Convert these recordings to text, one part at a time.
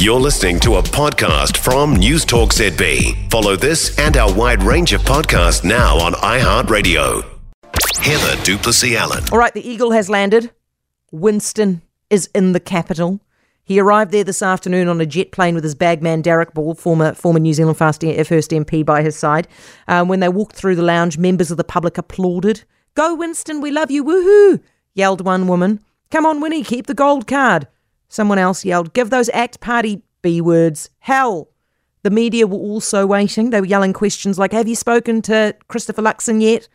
You're listening to a podcast from News Talk ZB. Follow this and our wide range of podcasts now on iHeartRadio. Heather du Plessis-Allan. All right, the Eagle has landed. Winston is in the capital. He arrived there this afternoon on a jet plane with his bagman Darroch Ball, former former New Zealand First MP, by his side. Um, when they walked through the lounge, members of the public applauded. Go, Winston, we love you, woohoo! yelled one woman. Come on, Winnie, keep the gold card. Someone else yelled, Give those ACT Party B words hell. The media were also waiting. They were yelling questions like, Have you spoken to Christopher Luxon yet?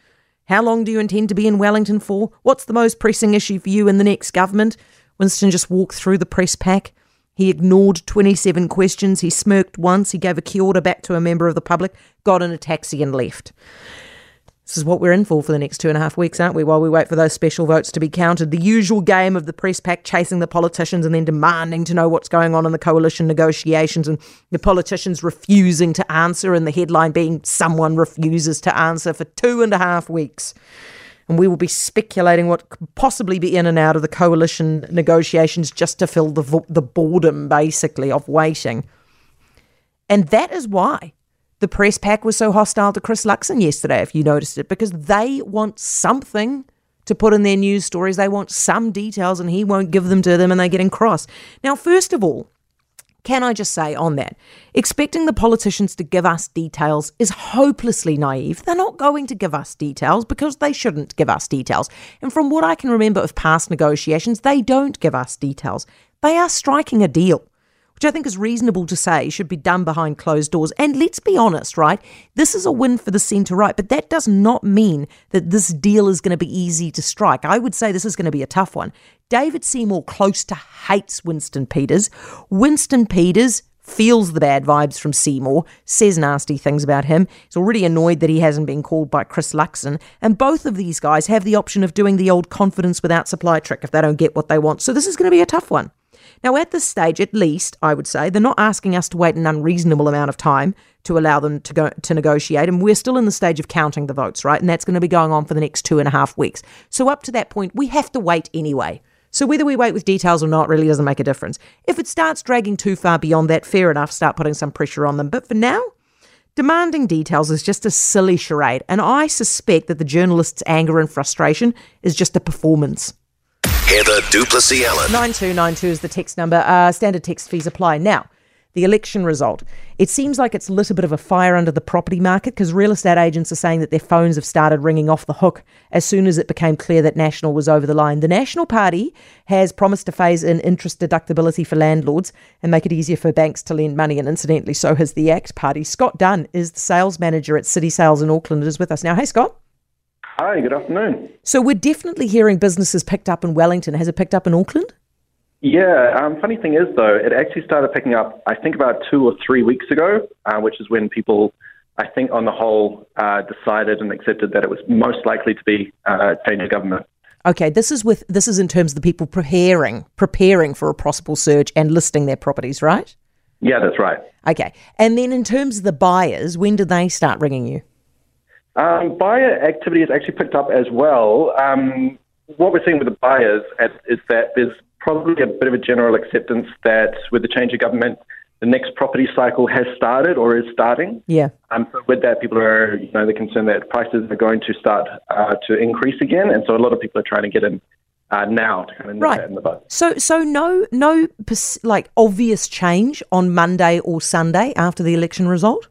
How long do you intend to be in Wellington for? What's the most pressing issue for you in the next government? Winston just walked through the press pack. He ignored 27 questions. He smirked once. He gave a kia ora back to a member of the public, got in a taxi, and left. This is what we're in for for the next two and a half weeks, aren't we? While we wait for those special votes to be counted. The usual game of the press pack chasing the politicians and then demanding to know what's going on in the coalition negotiations and the politicians refusing to answer and the headline being someone refuses to answer for two and a half weeks. And we will be speculating what could possibly be in and out of the coalition negotiations just to fill the, the boredom, basically, of waiting. And that is why the press pack was so hostile to Chris Luxon yesterday, if you noticed it, because they want something to put in their news stories. They want some details, and he won't give them to them, and they're getting cross. Now, first of all, can I just say on that, expecting the politicians to give us details is hopelessly naive. They're not going to give us details because they shouldn't give us details. And from what I can remember of past negotiations, they don't give us details. They are striking a deal which I think is reasonable to say should be done behind closed doors. And let's be honest, right? This is a win for the centre right, but that does not mean that this deal is going to be easy to strike. I would say this is going to be a tough one. David Seymour close to hates Winston Peters. Winston Peters feels the bad vibes from Seymour, says nasty things about him. He's already annoyed that he hasn't been called by Chris Luxon. And both of these guys have the option of doing the old confidence without supply trick if they don't get what they want. So this is going to be a tough one. Now, at this stage, at least, I would say, they're not asking us to wait an unreasonable amount of time to allow them to go to negotiate. And we're still in the stage of counting the votes, right? And that's going to be going on for the next two and a half weeks. So up to that point, we have to wait anyway. So whether we wait with details or not really doesn't make a difference. If it starts dragging too far beyond that, fair enough, start putting some pressure on them. But for now, demanding details is just a silly charade. And I suspect that the journalists' anger and frustration is just a performance. Heather du Plessis-Allan. 9292 is the text number. Uh, standard text fees apply. Now, the election result. It seems like it's lit a bit of a fire under the property market because real estate agents are saying that their phones have started ringing off the hook as soon as it became clear that National was over the line. The National Party has promised to phase in interest deductibility for landlords and make it easier for banks to lend money, and incidentally, so has the ACT Party. Scott Dunn is the sales manager at City Sales in Auckland, is with us now. Hey, Scott. Hi, good afternoon. So we're definitely hearing businesses picked up in Wellington. Has it picked up in Auckland? Yeah, um, funny thing is though, it actually started picking up, I think about two or three weeks ago, uh, which is when people, I think on the whole, uh, decided and accepted that it was most likely to be uh, change of government. Okay, this is with this is in terms of the people preparing preparing for a possible surge and listing their properties, right? Yeah, that's right. Okay, and then in terms of the buyers, when did they start ringing you? Um, buyer activity has actually picked up as well. Um, what we're seeing with the buyers is that there's probably a bit of a general acceptance that with the change of government, the next property cycle has started or is starting. Yeah. Um, so with that, people are, you know, they're concerned that prices are going to start uh, to increase again, and so a lot of people are trying to get in uh, now to kind of right. in the bud. So, so no, no, like obvious change on Monday or Sunday after the election result.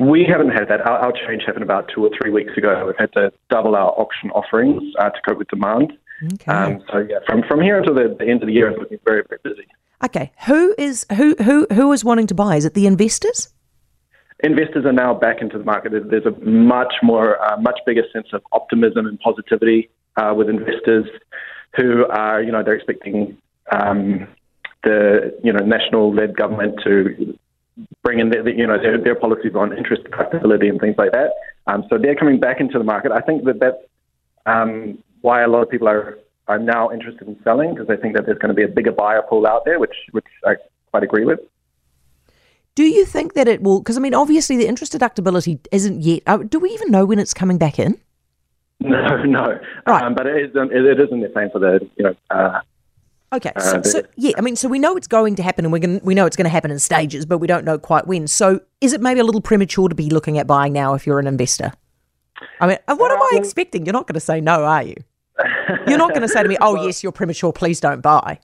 We haven't had that. Our, our, change happened about two or three weeks ago. We've had to double our auction offerings uh, to cope with demand. Okay. Um, so yeah, from from here until the, the end of the year, it's looking very very busy. Okay, who is who who who is wanting to buy? Is it the investors? Investors are now back into the market. There's a much more, uh, much bigger sense of optimism and positivity uh, with investors who are, you know, they're expecting um, the, you know, national-led government to bring in, the, the, you know, their, their, policies on interest deductibility and things like that. Um, so they're coming back into the market. I think that that's um, why a lot of people are are now interested in selling because they think that there's going to be a bigger buyer pool out there, which which I quite agree with. Do you think that it will? Because I mean, obviously, the interest deductibility isn't yet. Uh, do we even know when it's coming back in? No, no. Right. Um, but it is, it is in the same for the you know uh, Okay, so, uh, so, yeah, I mean, so we know it's going to happen, and we're going we know it's going to happen in stages, but we don't know quite when. So, is it maybe a little premature to be looking at buying now if you're an investor? I mean, what am I um, expecting? You're not going to say no, are you? You're not going to say to me, "Oh, yes, you're premature. Please don't buy."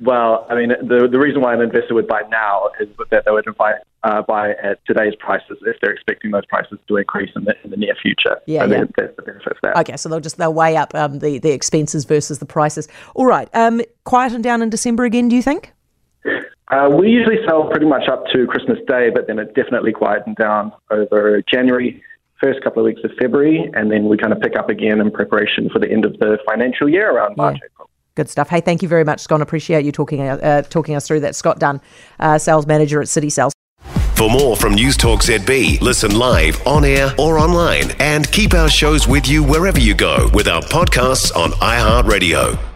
Well, I mean, the the reason why an investor would buy now is that they would buy uh, buy at today's prices if they're expecting those prices to increase in the, in the near future. Yeah, so yeah. That's the benefit of that. Okay, so they'll just they'll weigh up um, the the expenses versus the prices. All right, um, quieten down in December again. Do you think? Uh, we usually sell pretty much up to Christmas Day, but then it definitely quietened down over January, first couple of weeks of February, and then we kind of pick up again in preparation for the end of the financial year around March, yeah. April. Good stuff. Hey, thank you very much, Scott. Appreciate you talking uh, talking us through that. Scott Dunn, uh, sales manager at City Sales. For more from News Talk ZB, listen live, on air, or online, and keep our shows with you wherever you go with our podcasts on iHeartRadio.